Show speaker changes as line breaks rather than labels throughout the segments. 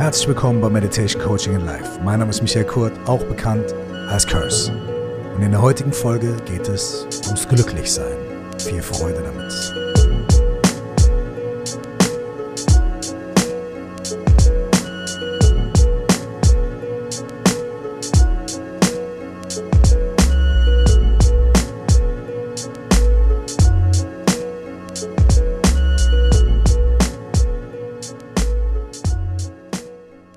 Herzlich willkommen bei Meditation Coaching in Life. Mein Name ist Michael Kurt, auch bekannt als Curse. Und in der heutigen Folge geht es ums Glücklichsein. Viel Freude damit.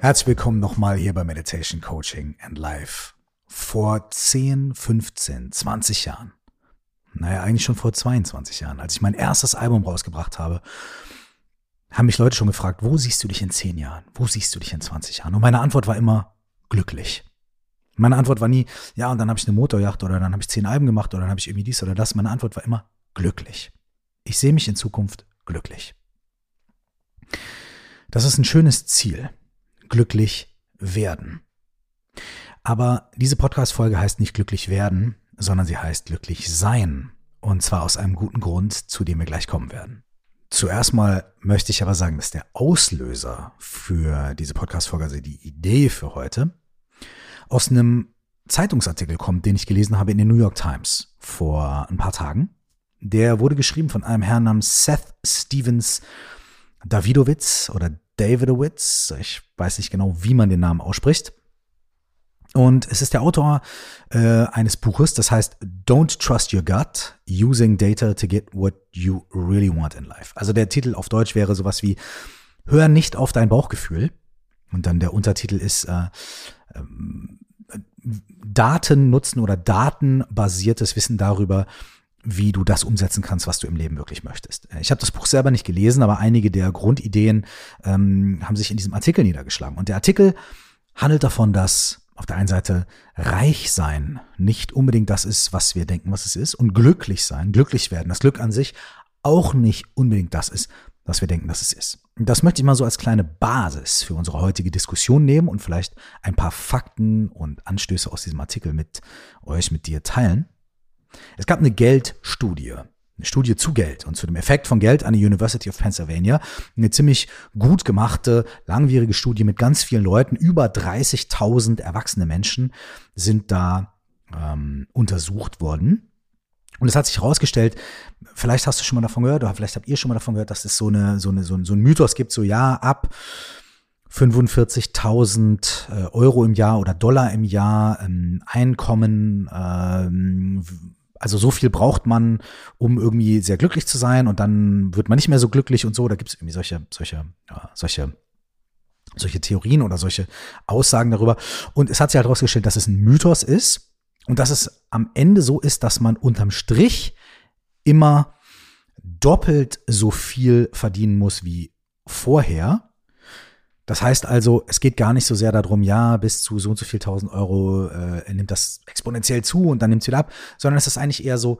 Herzlich willkommen nochmal hier bei Meditation Coaching and Life. Vor 10, 15, 20 Jahren, naja, eigentlich schon vor 22 Jahren, als ich mein erstes Album rausgebracht habe, haben mich Leute schon gefragt, wo siehst du dich in 10 Jahren? Wo siehst du dich in 20 Jahren? Und meine Antwort war immer glücklich. Meine Antwort war nie, ja, und dann habe ich eine Motorjacht oder dann habe ich 10 Alben gemacht oder dann habe ich irgendwie dies oder das. Meine Antwort war immer glücklich. Ich sehe mich in Zukunft glücklich. Das ist ein schönes Ziel glücklich werden. Aber diese Podcast-Folge heißt nicht glücklich werden, sondern sie heißt glücklich sein. Und zwar aus einem guten Grund, zu dem wir gleich kommen werden. Zuerst mal möchte ich aber sagen, dass der Auslöser für diese Podcast-Folge, also die Idee für heute, aus einem Zeitungsartikel kommt, den ich gelesen habe in den New York Times vor ein paar Tagen. Der wurde geschrieben von einem Herrn namens Seth Stevens Davidowitz oder Davidowitz. Ich weiß nicht genau, wie man den Namen ausspricht. Und es ist der Autor äh, eines Buches, das heißt Don't Trust Your Gut, Using Data to Get What You Really Want in Life. Also der Titel auf Deutsch wäre sowas wie Hör nicht auf dein Bauchgefühl. Und dann der Untertitel ist äh, ähm, Daten nutzen oder datenbasiertes Wissen darüber, wie du das umsetzen kannst, was du im Leben wirklich möchtest. Ich habe das Buch selber nicht gelesen, aber einige der Grundideen ähm, haben sich in diesem Artikel niedergeschlagen. Und der Artikel handelt davon, dass auf der einen Seite reich sein nicht unbedingt das ist, was wir denken, was es ist, und glücklich sein, glücklich werden, das Glück an sich auch nicht unbedingt das ist, was wir denken, dass es ist. Das möchte ich mal so als kleine Basis für unsere heutige Diskussion nehmen und vielleicht ein paar Fakten und Anstöße aus diesem Artikel mit euch, mit dir teilen. Es gab eine Geldstudie, eine Studie zu Geld und zu dem Effekt von Geld an der University of Pennsylvania. Eine ziemlich gut gemachte, langwierige Studie mit ganz vielen Leuten. Über 30.000 erwachsene Menschen sind da ähm, untersucht worden. Und es hat sich herausgestellt, vielleicht hast du schon mal davon gehört, oder vielleicht habt ihr schon mal davon gehört, dass es so, eine, so, eine, so, ein, so ein Mythos gibt, so ja, ab 45.000 äh, Euro im Jahr oder Dollar im Jahr ähm, Einkommen ähm, also so viel braucht man, um irgendwie sehr glücklich zu sein und dann wird man nicht mehr so glücklich und so. Da gibt es irgendwie solche, solche, ja, solche, solche Theorien oder solche Aussagen darüber. Und es hat sich halt herausgestellt, dass es ein Mythos ist und dass es am Ende so ist, dass man unterm Strich immer doppelt so viel verdienen muss wie vorher das heißt also, es geht gar nicht so sehr darum, ja, bis zu so und so viel tausend Euro äh, nimmt das exponentiell zu und dann nimmt es wieder ab, sondern es ist eigentlich eher so,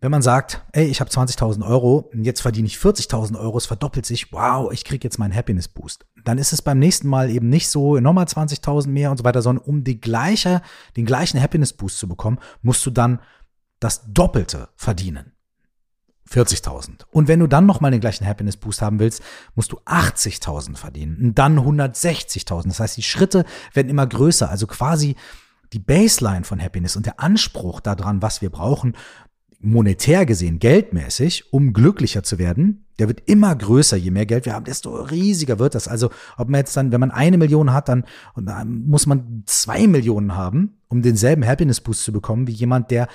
wenn man sagt, ey, ich habe 20.000 Euro, jetzt verdiene ich 40.000 Euro, es verdoppelt sich, wow, ich kriege jetzt meinen Happiness Boost. Dann ist es beim nächsten Mal eben nicht so, nochmal 20.000 mehr und so weiter, sondern um die gleiche, den gleichen Happiness Boost zu bekommen, musst du dann das Doppelte verdienen. 40.000. Und wenn du dann nochmal den gleichen Happiness Boost haben willst, musst du 80.000 verdienen und dann 160.000. Das heißt, die Schritte werden immer größer. Also quasi die Baseline von Happiness und der Anspruch daran, was wir brauchen, monetär gesehen, geldmäßig, um glücklicher zu werden, der wird immer größer. Je mehr Geld wir haben, desto riesiger wird das. Also, ob man jetzt dann, wenn man eine Million hat, dann, dann muss man zwei Millionen haben, um denselben Happiness Boost zu bekommen, wie jemand, der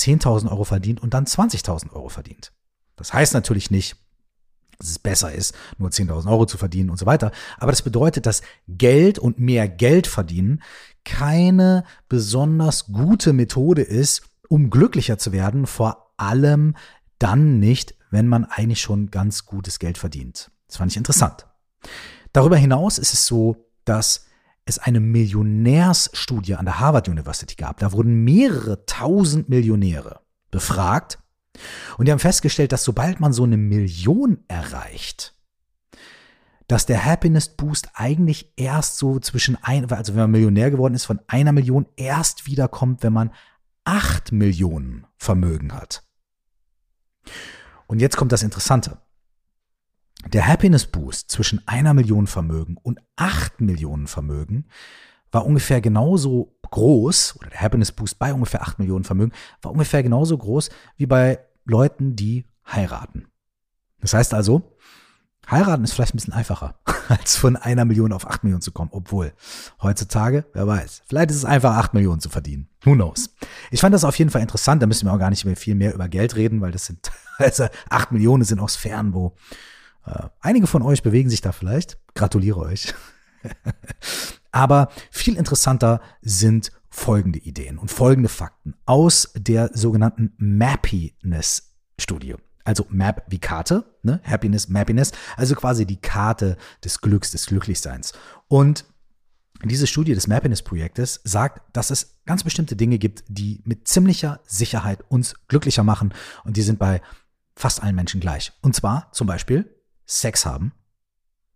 10.000 Euro verdient und dann 20.000 Euro verdient. Das heißt natürlich nicht, dass es besser ist, nur 10.000 Euro zu verdienen und so weiter. Aber das bedeutet, dass Geld und mehr Geld verdienen keine besonders gute Methode ist, um glücklicher zu werden. Vor allem dann nicht, wenn man eigentlich schon ganz gutes Geld verdient. Das fand ich interessant. Darüber hinaus ist es so, dass es eine Millionärsstudie an der Harvard University gab. Da wurden mehrere tausend Millionäre befragt und die haben festgestellt, dass sobald man so eine Million erreicht, dass der Happiness Boost eigentlich erst so zwischen ein, also wenn man Millionär geworden ist, von einer Million erst wiederkommt, wenn man acht Millionen Vermögen hat. Und jetzt kommt das Interessante. Der Happiness Boost zwischen einer Million Vermögen und acht Millionen Vermögen war ungefähr genauso groß, oder der Happiness Boost bei ungefähr acht Millionen Vermögen war ungefähr genauso groß wie bei Leuten, die heiraten. Das heißt also, heiraten ist vielleicht ein bisschen einfacher, als von einer Million auf acht Millionen zu kommen. Obwohl, heutzutage, wer weiß, vielleicht ist es einfach acht Millionen zu verdienen. Who knows? Ich fand das auf jeden Fall interessant. Da müssen wir auch gar nicht mehr viel mehr über Geld reden, weil das sind, also acht Millionen sind auch Sphären, wo äh, einige von euch bewegen sich da vielleicht. Gratuliere euch. Aber viel interessanter sind folgende Ideen und folgende Fakten aus der sogenannten Mappiness-Studie. Also Map wie Karte, ne? Happiness, Mappiness, also quasi die Karte des Glücks, des Glücklichseins. Und diese Studie des Mappiness-Projektes sagt, dass es ganz bestimmte Dinge gibt, die mit ziemlicher Sicherheit uns glücklicher machen. Und die sind bei fast allen Menschen gleich. Und zwar zum Beispiel Sex haben,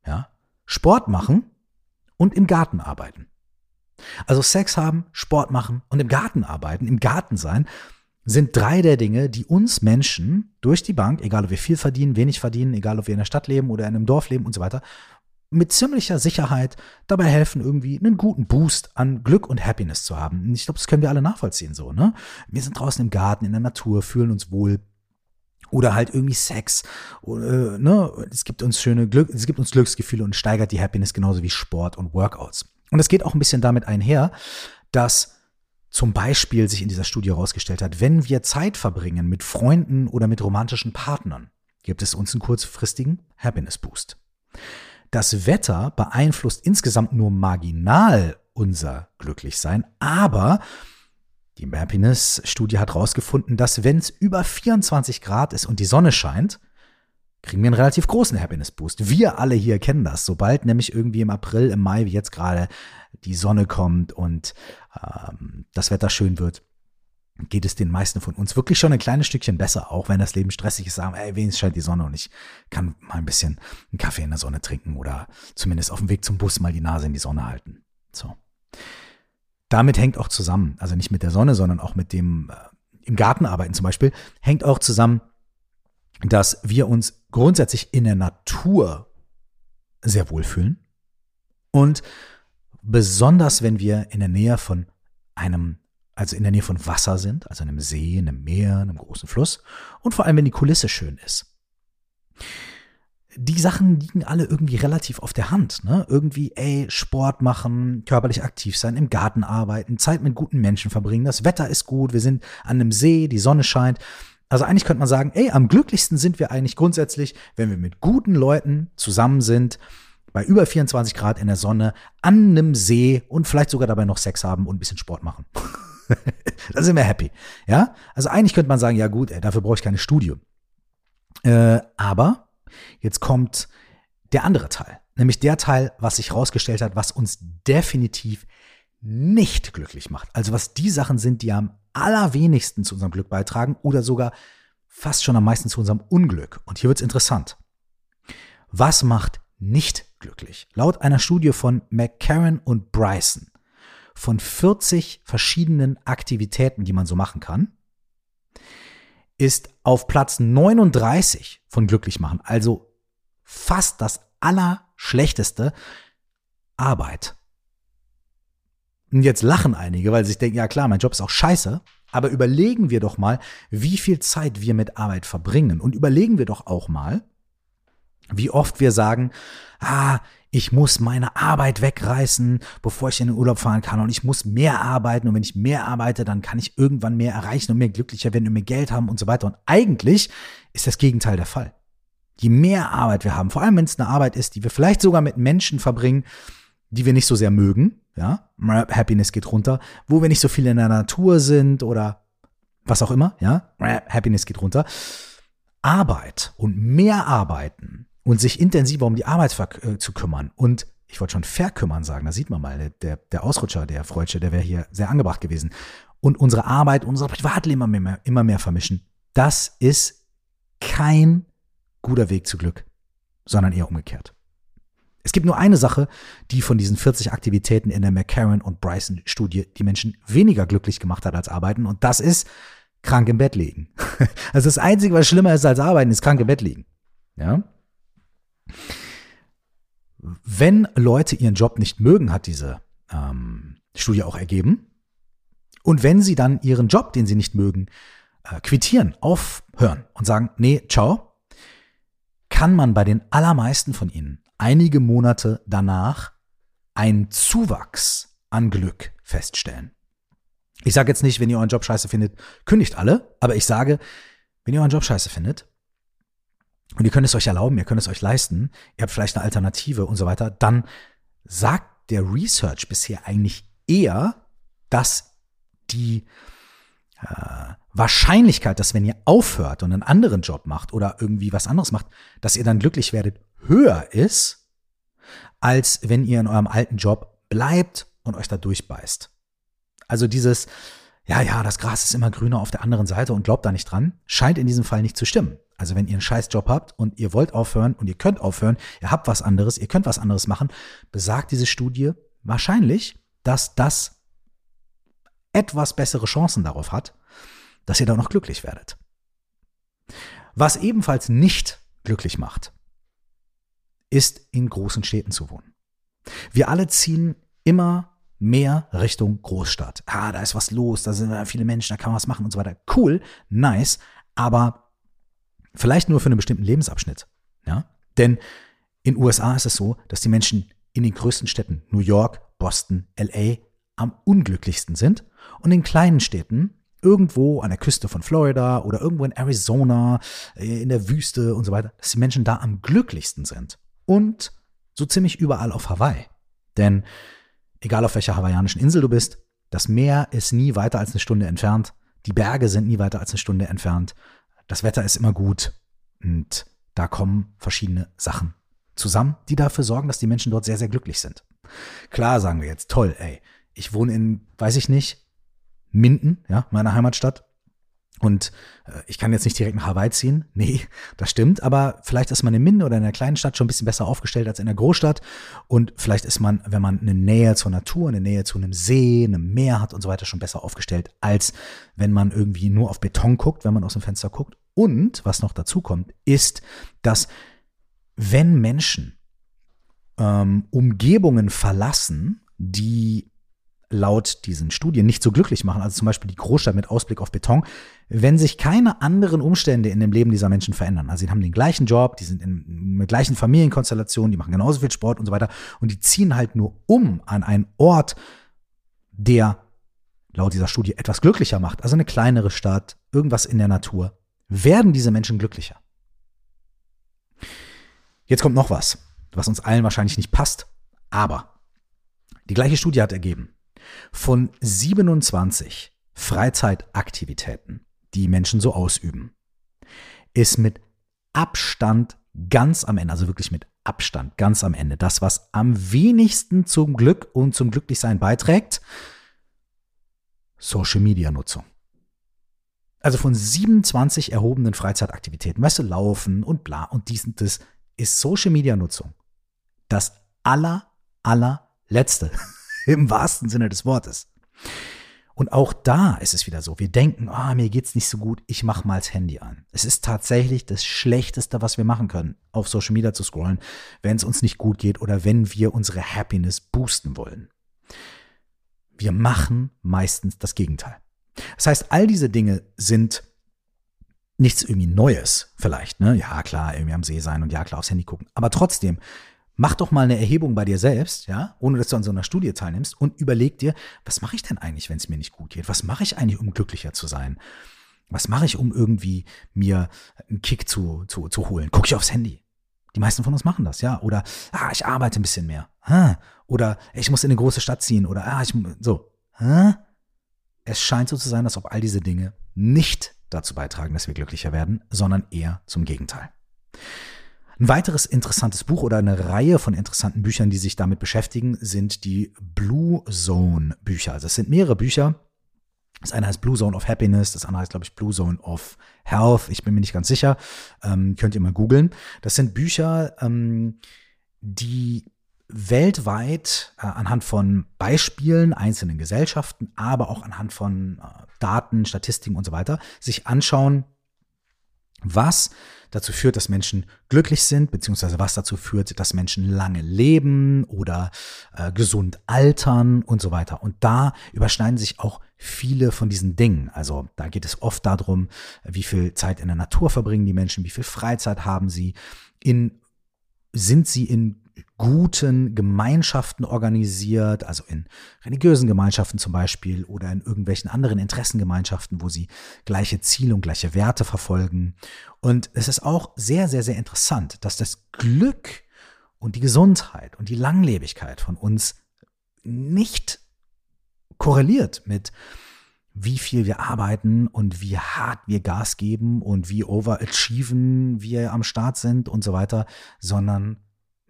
ja, Sport machen und im Garten arbeiten. Also Sex haben, Sport machen und im Garten arbeiten, im Garten sein, sind drei der Dinge, die uns Menschen durch die Bank, egal ob wir viel verdienen, wenig verdienen, egal ob wir in der Stadt leben oder in einem Dorf leben und so weiter, mit ziemlicher Sicherheit dabei helfen, irgendwie einen guten Boost an Glück und Happiness zu haben. Und ich glaube, das können wir alle nachvollziehen so, ne? Wir sind draußen im Garten, in der Natur, fühlen uns wohl, oder halt irgendwie Sex. Oder, ne? Es gibt uns schöne Glück, es gibt uns Glücksgefühle und steigert die Happiness genauso wie Sport und Workouts. Und es geht auch ein bisschen damit einher, dass zum Beispiel sich in dieser Studie herausgestellt hat, wenn wir Zeit verbringen mit Freunden oder mit romantischen Partnern, gibt es uns einen kurzfristigen Happiness Boost. Das Wetter beeinflusst insgesamt nur marginal unser Glücklichsein, aber die Happiness-Studie hat herausgefunden, dass wenn es über 24 Grad ist und die Sonne scheint, kriegen wir einen relativ großen Happiness-Boost. Wir alle hier kennen das. Sobald nämlich irgendwie im April, im Mai, wie jetzt gerade, die Sonne kommt und ähm, das Wetter schön wird, geht es den meisten von uns wirklich schon ein kleines Stückchen besser, auch wenn das Leben stressig ist, sagen, ey, wenigstens scheint die Sonne und ich kann mal ein bisschen einen Kaffee in der Sonne trinken oder zumindest auf dem Weg zum Bus mal die Nase in die Sonne halten. So damit hängt auch zusammen, also nicht mit der Sonne, sondern auch mit dem äh, im Garten arbeiten zum Beispiel, hängt auch zusammen, dass wir uns grundsätzlich in der Natur sehr wohlfühlen. Und besonders wenn wir in der Nähe von einem, also in der Nähe von Wasser sind, also einem See, einem Meer, einem großen Fluss. Und vor allem wenn die Kulisse schön ist die Sachen liegen alle irgendwie relativ auf der Hand. Ne? Irgendwie, ey, Sport machen, körperlich aktiv sein, im Garten arbeiten, Zeit mit guten Menschen verbringen, das Wetter ist gut, wir sind an einem See, die Sonne scheint. Also eigentlich könnte man sagen, ey, am glücklichsten sind wir eigentlich grundsätzlich, wenn wir mit guten Leuten zusammen sind, bei über 24 Grad in der Sonne, an einem See und vielleicht sogar dabei noch Sex haben und ein bisschen Sport machen. da sind wir happy. Ja? Also eigentlich könnte man sagen, ja gut, ey, dafür brauche ich keine Studie. Äh, aber Jetzt kommt der andere Teil, nämlich der Teil, was sich herausgestellt hat, was uns definitiv nicht glücklich macht. Also was die Sachen sind, die am allerwenigsten zu unserem Glück beitragen oder sogar fast schon am meisten zu unserem Unglück. Und hier wird es interessant. Was macht nicht glücklich? Laut einer Studie von McCarran und Bryson von 40 verschiedenen Aktivitäten, die man so machen kann, ist auf Platz 39 von glücklich machen, also fast das Allerschlechteste, Arbeit. Und jetzt lachen einige, weil sie sich denken, ja klar, mein Job ist auch scheiße, aber überlegen wir doch mal, wie viel Zeit wir mit Arbeit verbringen. Und überlegen wir doch auch mal, wie oft wir sagen, ah, ich muss meine Arbeit wegreißen, bevor ich in den Urlaub fahren kann und ich muss mehr arbeiten und wenn ich mehr arbeite, dann kann ich irgendwann mehr erreichen und mehr glücklicher werden und mehr Geld haben und so weiter. Und eigentlich ist das Gegenteil der Fall. Je mehr Arbeit wir haben, vor allem wenn es eine Arbeit ist, die wir vielleicht sogar mit Menschen verbringen, die wir nicht so sehr mögen, ja, Happiness geht runter, wo wir nicht so viel in der Natur sind oder was auch immer, ja, Happiness geht runter. Arbeit und mehr arbeiten und sich intensiver um die Arbeit äh, zu kümmern und ich wollte schon verkümmern sagen, da sieht man mal, der, der Ausrutscher, der Freudsche, der wäre hier sehr angebracht gewesen. Und unsere Arbeit, unser Privatleben immer mehr, immer mehr vermischen, das ist kein guter Weg zu Glück, sondern eher umgekehrt. Es gibt nur eine Sache, die von diesen 40 Aktivitäten in der McCarran und Bryson Studie die Menschen weniger glücklich gemacht hat als arbeiten und das ist krank im Bett liegen. Also das einzige, was schlimmer ist als arbeiten, ist krank im Bett liegen. Ja? Wenn Leute ihren Job nicht mögen, hat diese ähm, Studie auch ergeben. Und wenn sie dann ihren Job, den sie nicht mögen, äh, quittieren, aufhören und sagen, nee, ciao, kann man bei den allermeisten von ihnen einige Monate danach einen Zuwachs an Glück feststellen. Ich sage jetzt nicht, wenn ihr euren Job scheiße findet, kündigt alle, aber ich sage, wenn ihr euren Job scheiße findet, und ihr könnt es euch erlauben, ihr könnt es euch leisten, ihr habt vielleicht eine Alternative und so weiter, dann sagt der Research bisher eigentlich eher, dass die äh, Wahrscheinlichkeit, dass wenn ihr aufhört und einen anderen Job macht oder irgendwie was anderes macht, dass ihr dann glücklich werdet, höher ist, als wenn ihr in eurem alten Job bleibt und euch da durchbeißt. Also dieses, ja, ja, das Gras ist immer grüner auf der anderen Seite und glaubt da nicht dran, scheint in diesem Fall nicht zu stimmen. Also wenn ihr einen Scheißjob habt und ihr wollt aufhören und ihr könnt aufhören, ihr habt was anderes, ihr könnt was anderes machen, besagt diese Studie wahrscheinlich, dass das etwas bessere Chancen darauf hat, dass ihr da noch glücklich werdet. Was ebenfalls nicht glücklich macht, ist in großen Städten zu wohnen. Wir alle ziehen immer mehr Richtung Großstadt. Ah, da ist was los, da sind viele Menschen, da kann man was machen und so weiter. Cool, nice, aber Vielleicht nur für einen bestimmten Lebensabschnitt. Ja? Denn in USA ist es so, dass die Menschen in den größten Städten, New York, Boston, LA, am unglücklichsten sind und in kleinen Städten, irgendwo an der Küste von Florida oder irgendwo in Arizona, äh, in der Wüste und so weiter, dass die Menschen da am glücklichsten sind. Und so ziemlich überall auf Hawaii. Denn egal auf welcher hawaiianischen Insel du bist, das Meer ist nie weiter als eine Stunde entfernt, die Berge sind nie weiter als eine Stunde entfernt das Wetter ist immer gut und da kommen verschiedene Sachen zusammen, die dafür sorgen, dass die Menschen dort sehr, sehr glücklich sind. Klar sagen wir jetzt, toll, ey, ich wohne in, weiß ich nicht, Minden, ja, meiner Heimatstadt. Und äh, ich kann jetzt nicht direkt nach Hawaii ziehen. Nee, das stimmt. Aber vielleicht ist man in Minden oder in einer kleinen Stadt schon ein bisschen besser aufgestellt als in der Großstadt. Und vielleicht ist man, wenn man eine Nähe zur Natur, eine Nähe zu einem See, einem Meer hat und so weiter, schon besser aufgestellt, als wenn man irgendwie nur auf Beton guckt, wenn man aus dem Fenster guckt. Und was noch dazu kommt, ist, dass wenn Menschen ähm, Umgebungen verlassen, die laut diesen Studien nicht so glücklich machen, also zum Beispiel die Großstadt mit Ausblick auf Beton, wenn sich keine anderen Umstände in dem Leben dieser Menschen verändern. Also sie haben den gleichen Job, die sind in der gleichen Familienkonstellation, die machen genauso viel Sport und so weiter und die ziehen halt nur um an einen Ort, der laut dieser Studie etwas glücklicher macht, also eine kleinere Stadt, irgendwas in der Natur, werden diese Menschen glücklicher. Jetzt kommt noch was, was uns allen wahrscheinlich nicht passt, aber die gleiche Studie hat ergeben, von 27 Freizeitaktivitäten, die Menschen so ausüben, ist mit Abstand ganz am Ende, also wirklich mit Abstand ganz am Ende, das, was am wenigsten zum Glück und zum Glücklichsein beiträgt, Social Media Nutzung. Also von 27 erhobenen Freizeitaktivitäten, weißt du, Laufen und bla und dies und das, ist Social Media Nutzung das aller, allerletzte. Im wahrsten Sinne des Wortes. Und auch da ist es wieder so, wir denken, ah, oh, mir geht's nicht so gut, ich mach mal das Handy an. Es ist tatsächlich das Schlechteste, was wir machen können, auf Social Media zu scrollen, wenn es uns nicht gut geht oder wenn wir unsere Happiness boosten wollen. Wir machen meistens das Gegenteil. Das heißt, all diese Dinge sind nichts irgendwie Neues vielleicht, ne? Ja, klar, irgendwie am See sein und ja, klar aufs Handy gucken. Aber trotzdem, Mach doch mal eine Erhebung bei dir selbst, ja, ohne dass du an so einer Studie teilnimmst und überleg dir, was mache ich denn eigentlich, wenn es mir nicht gut geht? Was mache ich eigentlich, um glücklicher zu sein? Was mache ich, um irgendwie mir einen Kick zu, zu, zu holen? Guck ich aufs Handy. Die meisten von uns machen das, ja. Oder, ah, ich arbeite ein bisschen mehr. Oder ich muss in eine große Stadt ziehen. Oder, ah, ich, so. Es scheint so zu sein, als ob all diese Dinge nicht dazu beitragen, dass wir glücklicher werden, sondern eher zum Gegenteil. Ein weiteres interessantes Buch oder eine Reihe von interessanten Büchern, die sich damit beschäftigen, sind die Blue Zone Bücher. Also es sind mehrere Bücher. Das eine heißt Blue Zone of Happiness, das andere heißt, glaube ich, Blue Zone of Health. Ich bin mir nicht ganz sicher. Ähm, könnt ihr mal googeln. Das sind Bücher, ähm, die weltweit äh, anhand von Beispielen einzelnen Gesellschaften, aber auch anhand von äh, Daten, Statistiken und so weiter sich anschauen, was dazu führt, dass Menschen glücklich sind, beziehungsweise was dazu führt, dass Menschen lange leben oder äh, gesund altern und so weiter. Und da überschneiden sich auch viele von diesen Dingen. Also da geht es oft darum, wie viel Zeit in der Natur verbringen die Menschen, wie viel Freizeit haben sie, in, sind sie in guten Gemeinschaften organisiert, also in religiösen Gemeinschaften zum Beispiel oder in irgendwelchen anderen Interessengemeinschaften, wo sie gleiche Ziele und gleiche Werte verfolgen. Und es ist auch sehr, sehr, sehr interessant, dass das Glück und die Gesundheit und die Langlebigkeit von uns nicht korreliert mit wie viel wir arbeiten und wie hart wir Gas geben und wie overachieven wir am Start sind und so weiter, sondern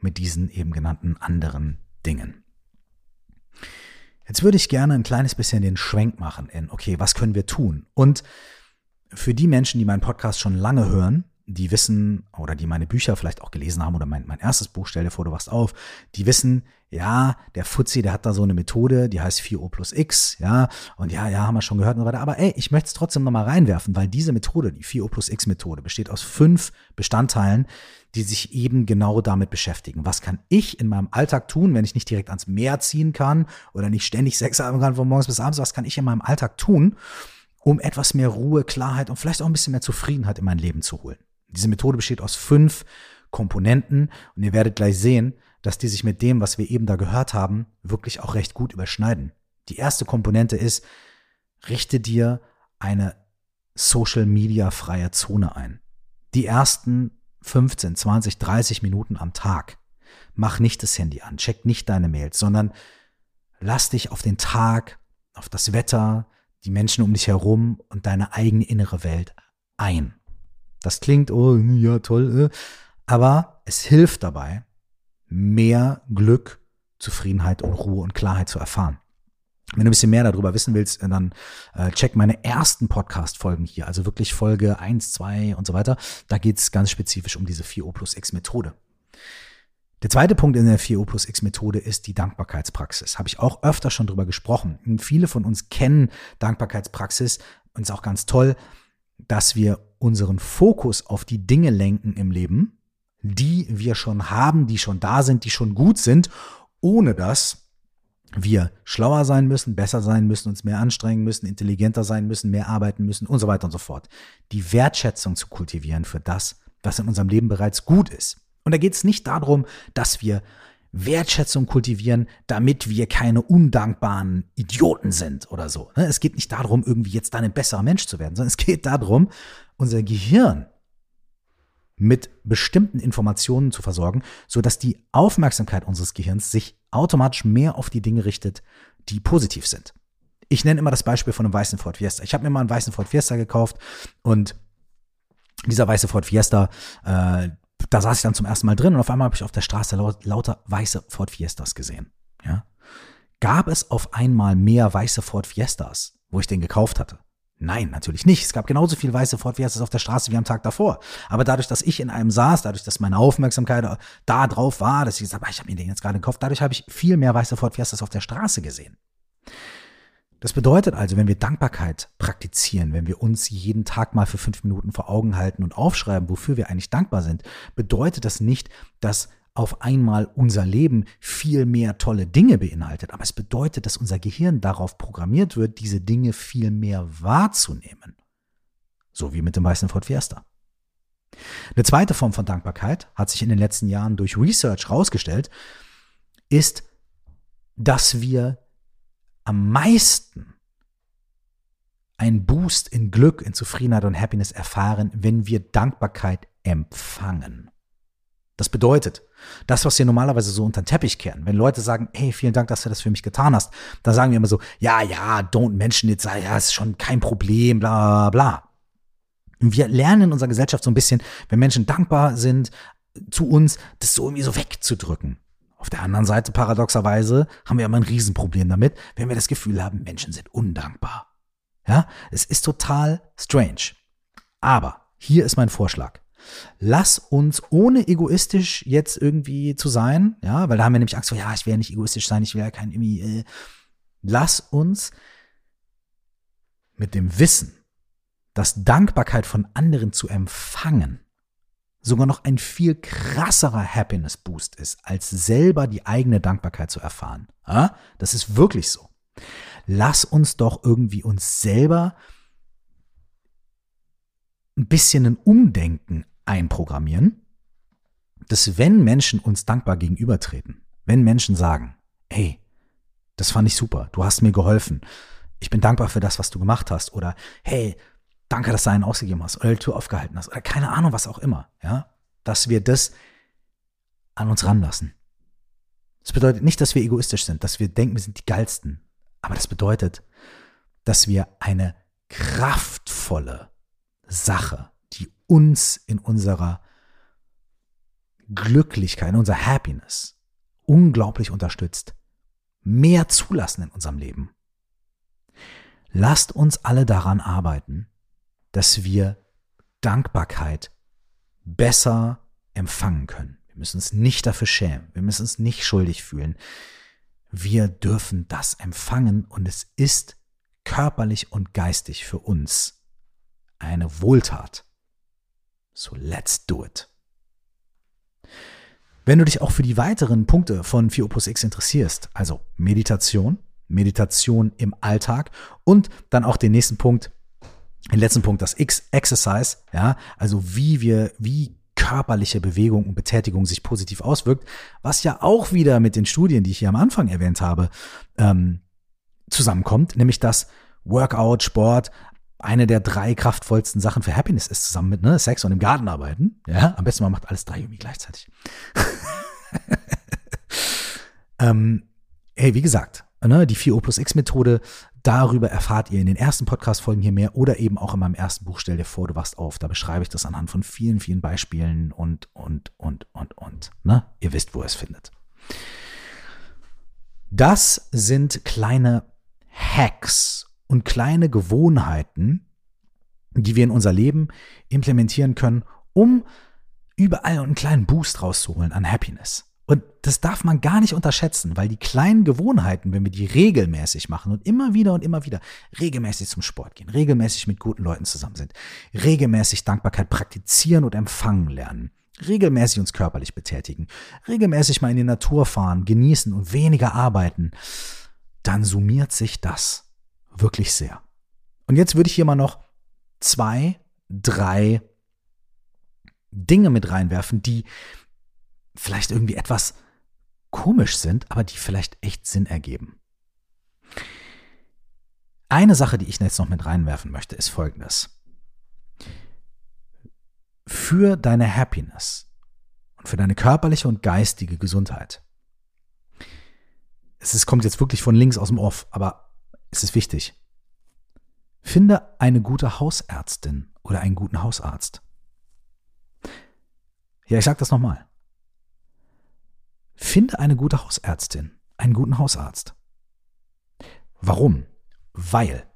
mit diesen eben genannten anderen Dingen. Jetzt würde ich gerne ein kleines bisschen den Schwenk machen in, okay, was können wir tun? Und für die Menschen, die meinen Podcast schon lange hören, die wissen oder die meine Bücher vielleicht auch gelesen haben oder mein, mein erstes Buch, stell dir vor, du wachst auf, die wissen, ja, der Fuzzi, der hat da so eine Methode, die heißt 4O plus X, ja, und ja, ja, haben wir schon gehört und so weiter, aber ey, ich möchte es trotzdem nochmal reinwerfen, weil diese Methode, die 4O plus X Methode, besteht aus fünf Bestandteilen, die sich eben genau damit beschäftigen. Was kann ich in meinem Alltag tun, wenn ich nicht direkt ans Meer ziehen kann oder nicht ständig Sex haben kann von morgens bis abends, was kann ich in meinem Alltag tun, um etwas mehr Ruhe, Klarheit und vielleicht auch ein bisschen mehr Zufriedenheit in mein Leben zu holen? Diese Methode besteht aus fünf Komponenten und ihr werdet gleich sehen, dass die sich mit dem, was wir eben da gehört haben, wirklich auch recht gut überschneiden. Die erste Komponente ist, richte dir eine Social Media freie Zone ein. Die ersten 15, 20, 30 Minuten am Tag. Mach nicht das Handy an, check nicht deine Mails, sondern lass dich auf den Tag, auf das Wetter, die Menschen um dich herum und deine eigene innere Welt ein. Das klingt, oh, ja, toll, äh. aber es hilft dabei, mehr Glück, Zufriedenheit und Ruhe und Klarheit zu erfahren. Wenn du ein bisschen mehr darüber wissen willst, dann äh, check meine ersten Podcast-Folgen hier, also wirklich Folge 1, 2 und so weiter. Da geht es ganz spezifisch um diese 4O plus X Methode. Der zweite Punkt in der 4O plus X Methode ist die Dankbarkeitspraxis. Habe ich auch öfter schon drüber gesprochen. Und viele von uns kennen Dankbarkeitspraxis und ist auch ganz toll, dass wir unseren Fokus auf die Dinge lenken im Leben, die wir schon haben, die schon da sind, die schon gut sind, ohne dass wir schlauer sein müssen, besser sein müssen, uns mehr anstrengen müssen, intelligenter sein müssen, mehr arbeiten müssen und so weiter und so fort. Die Wertschätzung zu kultivieren für das, was in unserem Leben bereits gut ist. Und da geht es nicht darum, dass wir Wertschätzung kultivieren, damit wir keine undankbaren Idioten sind oder so. Ne? Es geht nicht darum, irgendwie jetzt dann ein besserer Mensch zu werden, sondern es geht darum, unser Gehirn mit bestimmten Informationen zu versorgen, sodass die Aufmerksamkeit unseres Gehirns sich automatisch mehr auf die Dinge richtet, die positiv sind. Ich nenne immer das Beispiel von einem weißen Ford Fiesta. Ich habe mir mal einen weißen Ford Fiesta gekauft und dieser weiße Ford Fiesta, äh, da saß ich dann zum ersten Mal drin und auf einmal habe ich auf der Straße laut, lauter weiße Ford Fiestas gesehen. Ja? Gab es auf einmal mehr weiße Ford Fiestas, wo ich den gekauft hatte? Nein, natürlich nicht. Es gab genauso viel weiße Ford auf der Straße wie am Tag davor. Aber dadurch, dass ich in einem saß, dadurch, dass meine Aufmerksamkeit da drauf war, dass ich gesagt habe, ich habe mir den jetzt gerade gekauft, dadurch habe ich viel mehr weiße Ford auf der Straße gesehen. Das bedeutet also, wenn wir Dankbarkeit praktizieren, wenn wir uns jeden Tag mal für fünf Minuten vor Augen halten und aufschreiben, wofür wir eigentlich dankbar sind, bedeutet das nicht, dass auf einmal unser Leben viel mehr tolle Dinge beinhaltet. Aber es bedeutet, dass unser Gehirn darauf programmiert wird, diese Dinge viel mehr wahrzunehmen. So wie mit dem weißen Ford Fiesta. Eine zweite Form von Dankbarkeit hat sich in den letzten Jahren durch Research herausgestellt, ist, dass wir am meisten einen Boost in Glück, in Zufriedenheit und Happiness erfahren, wenn wir Dankbarkeit empfangen. Das bedeutet, das, was wir normalerweise so unter den Teppich kehren, wenn Leute sagen, hey, vielen Dank, dass du das für mich getan hast, da sagen wir immer so, ja, ja, don't mention it, ja, ist schon kein Problem, bla, bla, bla. Und wir lernen in unserer Gesellschaft so ein bisschen, wenn Menschen dankbar sind zu uns, das so irgendwie so wegzudrücken. Auf der anderen Seite, paradoxerweise, haben wir immer ein Riesenproblem damit, wenn wir das Gefühl haben, Menschen sind undankbar. Ja, es ist total strange. Aber hier ist mein Vorschlag. Lass uns, ohne egoistisch jetzt irgendwie zu sein, ja, weil da haben wir nämlich Angst vor, ja, ich ja nicht egoistisch sein, ich will kein irgendwie, äh, lass uns mit dem Wissen, dass Dankbarkeit von anderen zu empfangen sogar noch ein viel krasserer Happiness Boost ist, als selber die eigene Dankbarkeit zu erfahren. Ja? Das ist wirklich so. Lass uns doch irgendwie uns selber ein bisschen ein Umdenken einprogrammieren, dass wenn Menschen uns dankbar gegenübertreten, wenn Menschen sagen, hey, das fand ich super, du hast mir geholfen, ich bin dankbar für das, was du gemacht hast, oder hey, danke, dass du einen ausgegeben hast oder die Tür aufgehalten hast oder keine Ahnung, was auch immer, ja, dass wir das an uns ranlassen. Das bedeutet nicht, dass wir egoistisch sind, dass wir denken, wir sind die geilsten, aber das bedeutet, dass wir eine kraftvolle Sache, die uns in unserer Glücklichkeit, in unserer Happiness unglaublich unterstützt, mehr zulassen in unserem Leben. Lasst uns alle daran arbeiten, dass wir Dankbarkeit besser empfangen können. Wir müssen uns nicht dafür schämen. Wir müssen uns nicht schuldig fühlen. Wir dürfen das empfangen und es ist körperlich und geistig für uns eine Wohltat. So let's do it. Wenn du dich auch für die weiteren Punkte von 4 Opus X interessierst, also Meditation, Meditation im Alltag und dann auch den nächsten Punkt, den letzten Punkt, das X Exercise, ja, also wie wir, wie körperliche Bewegung und Betätigung sich positiv auswirkt, was ja auch wieder mit den Studien, die ich hier am Anfang erwähnt habe, ähm, zusammenkommt, nämlich dass Workout, Sport eine der drei kraftvollsten Sachen für Happiness ist, zusammen mit ne, Sex und im Garten arbeiten. Ja, am besten man macht alles drei irgendwie gleichzeitig. ähm, hey, wie gesagt, ne, die 4O plus X Methode Darüber erfahrt ihr in den ersten Podcast-Folgen hier mehr oder eben auch in meinem ersten Buch Stell dir vor, du wachst auf. Da beschreibe ich das anhand von vielen, vielen Beispielen und, und, und, und, und. Ne? Ihr wisst, wo ihr es findet. Das sind kleine Hacks und kleine Gewohnheiten, die wir in unser Leben implementieren können, um überall einen kleinen Boost rauszuholen an Happiness. Und das darf man gar nicht unterschätzen, weil die kleinen Gewohnheiten, wenn wir die regelmäßig machen und immer wieder und immer wieder regelmäßig zum Sport gehen, regelmäßig mit guten Leuten zusammen sind, regelmäßig Dankbarkeit praktizieren und empfangen lernen, regelmäßig uns körperlich betätigen, regelmäßig mal in die Natur fahren, genießen und weniger arbeiten, dann summiert sich das wirklich sehr. Und jetzt würde ich hier mal noch zwei, drei Dinge mit reinwerfen, die vielleicht irgendwie etwas komisch sind, aber die vielleicht echt Sinn ergeben. Eine Sache, die ich jetzt noch mit reinwerfen möchte, ist folgendes. Für deine Happiness und für deine körperliche und geistige Gesundheit. Es ist, kommt jetzt wirklich von links aus dem Off, aber es ist wichtig. Finde eine gute Hausärztin oder einen guten Hausarzt. Ja, ich sag das nochmal. Finde eine gute Hausärztin, einen guten Hausarzt. Warum? Weil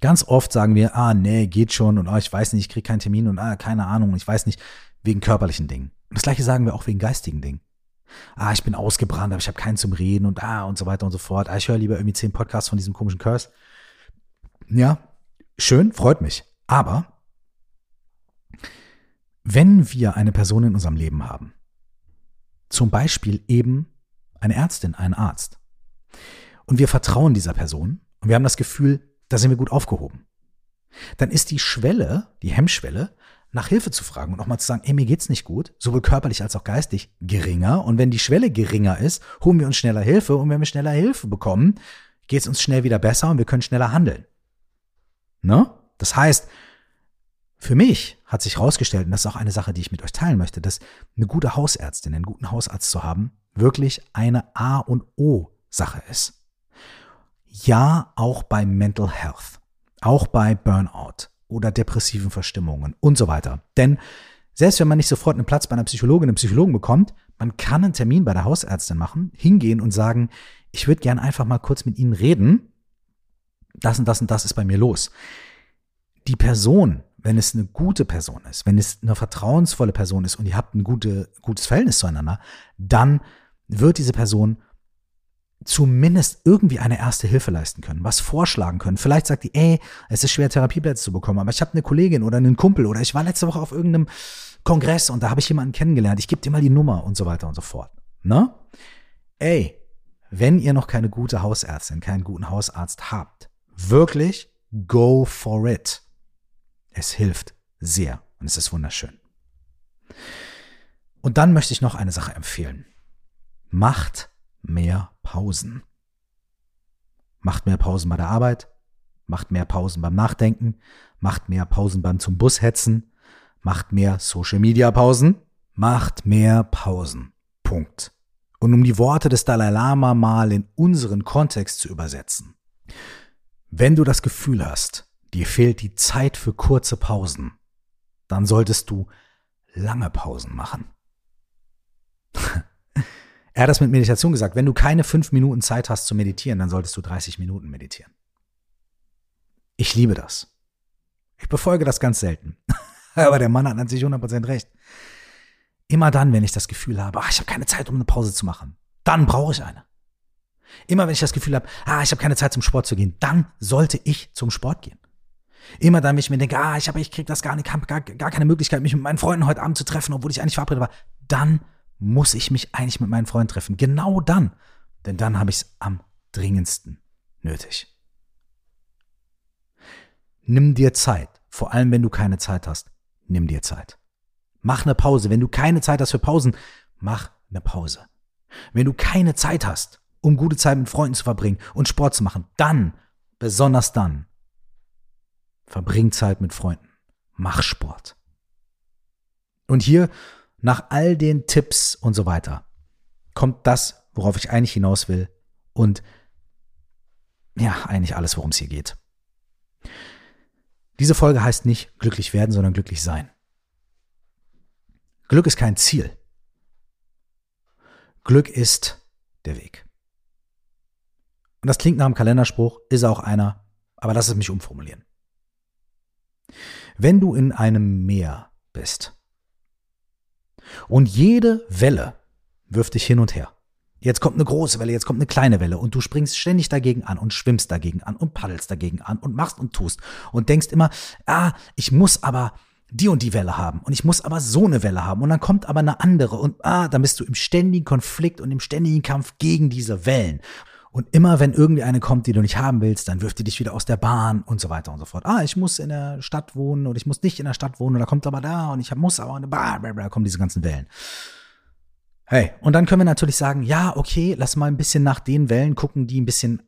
ganz oft sagen wir, ah, nee, geht schon und ah, ich weiß nicht, ich kriege keinen Termin und ah, keine Ahnung, ich weiß nicht, wegen körperlichen Dingen. Und das gleiche sagen wir auch wegen geistigen Dingen. Ah, ich bin ausgebrannt, aber ich habe keinen zum Reden und ah und so weiter und so fort. Ah, ich höre lieber irgendwie zehn Podcasts von diesem komischen Curse. Ja, schön, freut mich. Aber wenn wir eine Person in unserem Leben haben, zum Beispiel eben eine Ärztin, einen Arzt. Und wir vertrauen dieser Person und wir haben das Gefühl, da sind wir gut aufgehoben. Dann ist die Schwelle, die Hemmschwelle, nach Hilfe zu fragen und auch mal zu sagen, ey, mir geht's nicht gut, sowohl körperlich als auch geistig, geringer. Und wenn die Schwelle geringer ist, holen wir uns schneller Hilfe. Und wenn wir schneller Hilfe bekommen, geht's uns schnell wieder besser und wir können schneller handeln. Ne? Das heißt, für mich hat sich herausgestellt, und das ist auch eine Sache, die ich mit euch teilen möchte, dass eine gute Hausärztin, einen guten Hausarzt zu haben, wirklich eine A und O Sache ist. Ja, auch bei Mental Health, auch bei Burnout oder depressiven Verstimmungen und so weiter. Denn selbst wenn man nicht sofort einen Platz bei einer Psychologin, einem Psychologen bekommt, man kann einen Termin bei der Hausärztin machen, hingehen und sagen, ich würde gern einfach mal kurz mit Ihnen reden. Das und das und das ist bei mir los. Die Person, wenn es eine gute Person ist, wenn es eine vertrauensvolle Person ist und ihr habt ein gute, gutes Verhältnis zueinander, dann wird diese Person zumindest irgendwie eine erste Hilfe leisten können, was vorschlagen können. Vielleicht sagt die, ey, es ist schwer, Therapieplätze zu bekommen, aber ich habe eine Kollegin oder einen Kumpel oder ich war letzte Woche auf irgendeinem Kongress und da habe ich jemanden kennengelernt, ich gebe dir mal die Nummer und so weiter und so fort. Ne? Ey, wenn ihr noch keine gute Hausärztin, keinen guten Hausarzt habt, wirklich go for it. Es hilft sehr und es ist wunderschön. Und dann möchte ich noch eine Sache empfehlen. Macht mehr Pausen. Macht mehr Pausen bei der Arbeit, macht mehr Pausen beim Nachdenken, macht mehr Pausen beim zum Bus hetzen, macht mehr Social Media Pausen, macht mehr Pausen. Punkt. Und um die Worte des Dalai Lama mal in unseren Kontext zu übersetzen. Wenn du das Gefühl hast, dir fehlt die Zeit für kurze Pausen, dann solltest du lange Pausen machen. Er hat das mit Meditation gesagt. Wenn du keine fünf Minuten Zeit hast zu meditieren, dann solltest du 30 Minuten meditieren. Ich liebe das. Ich befolge das ganz selten. Aber der Mann hat sich 100% recht. Immer dann, wenn ich das Gefühl habe, ach, ich habe keine Zeit, um eine Pause zu machen, dann brauche ich eine. Immer wenn ich das Gefühl habe, ah, ich habe keine Zeit zum Sport zu gehen, dann sollte ich zum Sport gehen. Immer dann, wenn ich mir denke, ah, ich habe, ich krieg das gar nicht, gar, gar keine Möglichkeit, mich mit meinen Freunden heute Abend zu treffen, obwohl ich eigentlich verabredet war, dann muss ich mich eigentlich mit meinen Freunden treffen. Genau dann. Denn dann habe ich es am dringendsten nötig. Nimm dir Zeit. Vor allem, wenn du keine Zeit hast. Nimm dir Zeit. Mach eine Pause. Wenn du keine Zeit hast für Pausen, mach eine Pause. Wenn du keine Zeit hast, um gute Zeit mit Freunden zu verbringen und Sport zu machen, dann, besonders dann, verbring Zeit mit Freunden. Mach Sport. Und hier nach all den Tipps und so weiter kommt das, worauf ich eigentlich hinaus will und ja, eigentlich alles, worum es hier geht. Diese Folge heißt nicht glücklich werden, sondern glücklich sein. Glück ist kein Ziel. Glück ist der Weg. Und das klingt nach einem Kalenderspruch, ist auch einer, aber lass es mich umformulieren. Wenn du in einem Meer bist und jede Welle wirft dich hin und her. Jetzt kommt eine große Welle, jetzt kommt eine kleine Welle und du springst ständig dagegen an und schwimmst dagegen an und paddelst dagegen an und machst und tust und denkst immer, ah, ich muss aber die und die Welle haben und ich muss aber so eine Welle haben und dann kommt aber eine andere und ah, dann bist du im ständigen Konflikt und im ständigen Kampf gegen diese Wellen. Und immer wenn irgendwie eine kommt, die du nicht haben willst, dann wirft die dich wieder aus der Bahn und so weiter und so fort. Ah, ich muss in der Stadt wohnen oder ich muss nicht in der Stadt wohnen oder kommt aber da und ich muss aber eine Bahn, da kommen diese ganzen Wellen. Hey, und dann können wir natürlich sagen, ja, okay, lass mal ein bisschen nach den Wellen gucken, die ein bisschen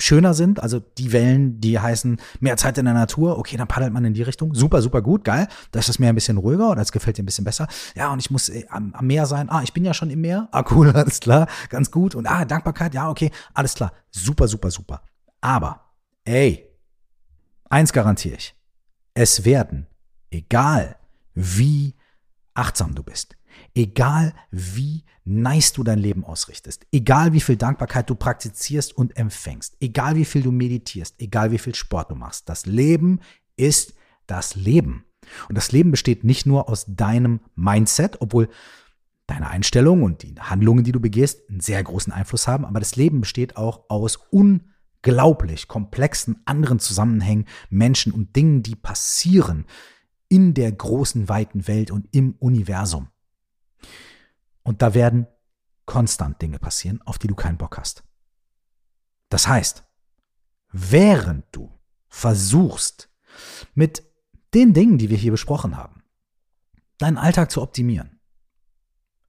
schöner sind, also die Wellen, die heißen mehr Zeit in der Natur, okay, dann paddelt man in die Richtung. Super, super gut, geil. Da ist das Meer ein bisschen ruhiger oder es gefällt dir ein bisschen besser. Ja, und ich muss äh, am, am, Meer sein. Ah, ich bin ja schon im Meer. Ah, cool, alles klar, ganz gut. Und ah, Dankbarkeit, ja, okay, alles klar. Super, super, super. Aber, ey, eins garantiere ich. Es werden, egal wie achtsam du bist, egal wie nice du dein Leben ausrichtest, egal wie viel Dankbarkeit du praktizierst und empfängst, egal wie viel du meditierst, egal wie viel Sport du machst, das Leben ist das Leben. Und das Leben besteht nicht nur aus deinem Mindset, obwohl deine Einstellung und die Handlungen, die du begehst, einen sehr großen Einfluss haben, aber das Leben besteht auch aus unglaublich komplexen anderen Zusammenhängen, Menschen und Dingen, die passieren in der großen, weiten Welt und im Universum. Und da werden konstant Dinge passieren, auf die du keinen Bock hast. Das heißt, während du versuchst, mit den Dingen, die wir hier besprochen haben, deinen Alltag zu optimieren,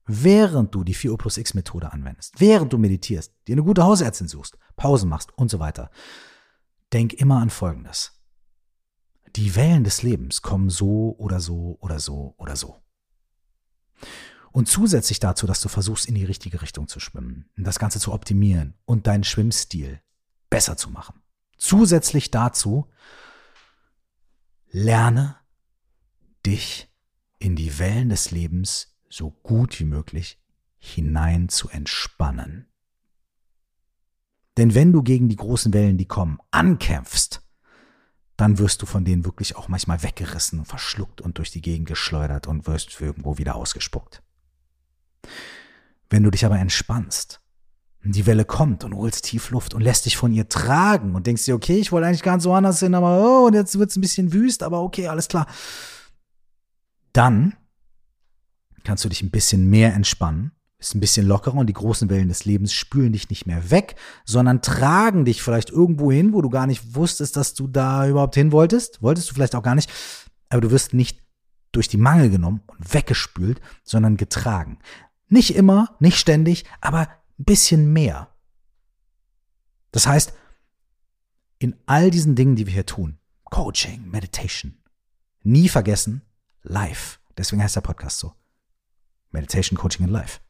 während du die 4 U plus X Methode anwendest, während du meditierst, dir eine gute Hausärztin suchst, Pausen machst und so weiter, denk immer an Folgendes. Die Wellen des Lebens kommen so oder so oder so oder so. Und zusätzlich dazu, dass du versuchst, in die richtige Richtung zu schwimmen, das Ganze zu optimieren und deinen Schwimmstil besser zu machen. Zusätzlich dazu, lerne dich in die Wellen des Lebens so gut wie möglich hinein zu entspannen. Denn wenn du gegen die großen Wellen, die kommen, ankämpfst, dann wirst du von denen wirklich auch manchmal weggerissen, verschluckt und durch die Gegend geschleudert und wirst irgendwo wieder ausgespuckt. Wenn du dich aber entspannst, die Welle kommt und holst tief Luft und lässt dich von ihr tragen und denkst dir, okay, ich wollte eigentlich ganz woanders hin, aber oh, und jetzt wird es ein bisschen wüst, aber okay, alles klar. Dann kannst du dich ein bisschen mehr entspannen, bist ein bisschen lockerer und die großen Wellen des Lebens spülen dich nicht mehr weg, sondern tragen dich vielleicht irgendwo hin, wo du gar nicht wusstest, dass du da überhaupt hin wolltest. Wolltest du vielleicht auch gar nicht, aber du wirst nicht durch die Mangel genommen und weggespült, sondern getragen. Nicht immer, nicht ständig, aber ein bisschen mehr. Das heißt, in all diesen Dingen, die wir hier tun, Coaching, Meditation, nie vergessen, live. Deswegen heißt der Podcast so. Meditation, Coaching in Life.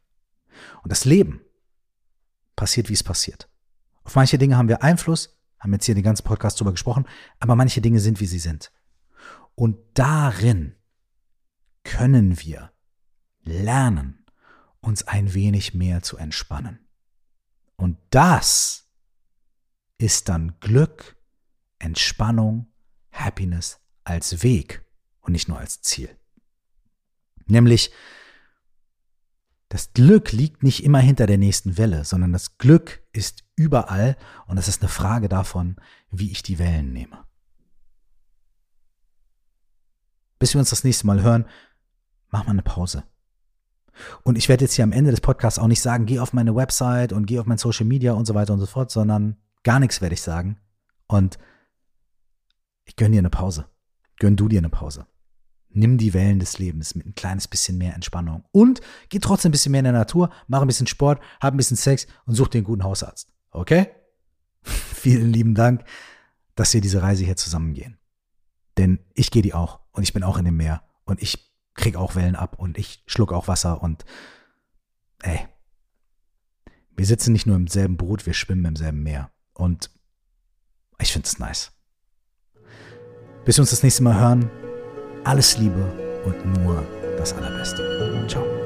Und das Leben passiert, wie es passiert. Auf manche Dinge haben wir Einfluss, haben jetzt hier den ganzen Podcast drüber gesprochen, aber manche Dinge sind, wie sie sind. Und darin können wir lernen, uns ein wenig mehr zu entspannen. Und das ist dann Glück, Entspannung, Happiness als Weg und nicht nur als Ziel. Nämlich, das Glück liegt nicht immer hinter der nächsten Welle, sondern das Glück ist überall und es ist eine Frage davon, wie ich die Wellen nehme. Bis wir uns das nächste Mal hören, mach mal eine Pause. Und ich werde jetzt hier am Ende des Podcasts auch nicht sagen, geh auf meine Website und geh auf mein Social Media und so weiter und so fort, sondern gar nichts werde ich sagen. Und ich gönne dir eine Pause. Gönn du dir eine Pause. Nimm die Wellen des Lebens mit ein kleines bisschen mehr Entspannung. Und geh trotzdem ein bisschen mehr in der Natur, mach ein bisschen Sport, hab ein bisschen Sex und such dir einen guten Hausarzt. Okay? Vielen lieben Dank, dass wir diese Reise hier zusammen gehen. Denn ich gehe die auch und ich bin auch in dem Meer und ich krieg auch Wellen ab und ich schluck auch Wasser und ey, wir sitzen nicht nur im selben Boot, wir schwimmen im selben Meer. Und ich finde es nice. Bis wir uns das nächste Mal hören, alles Liebe und nur das Allerbeste. Ciao.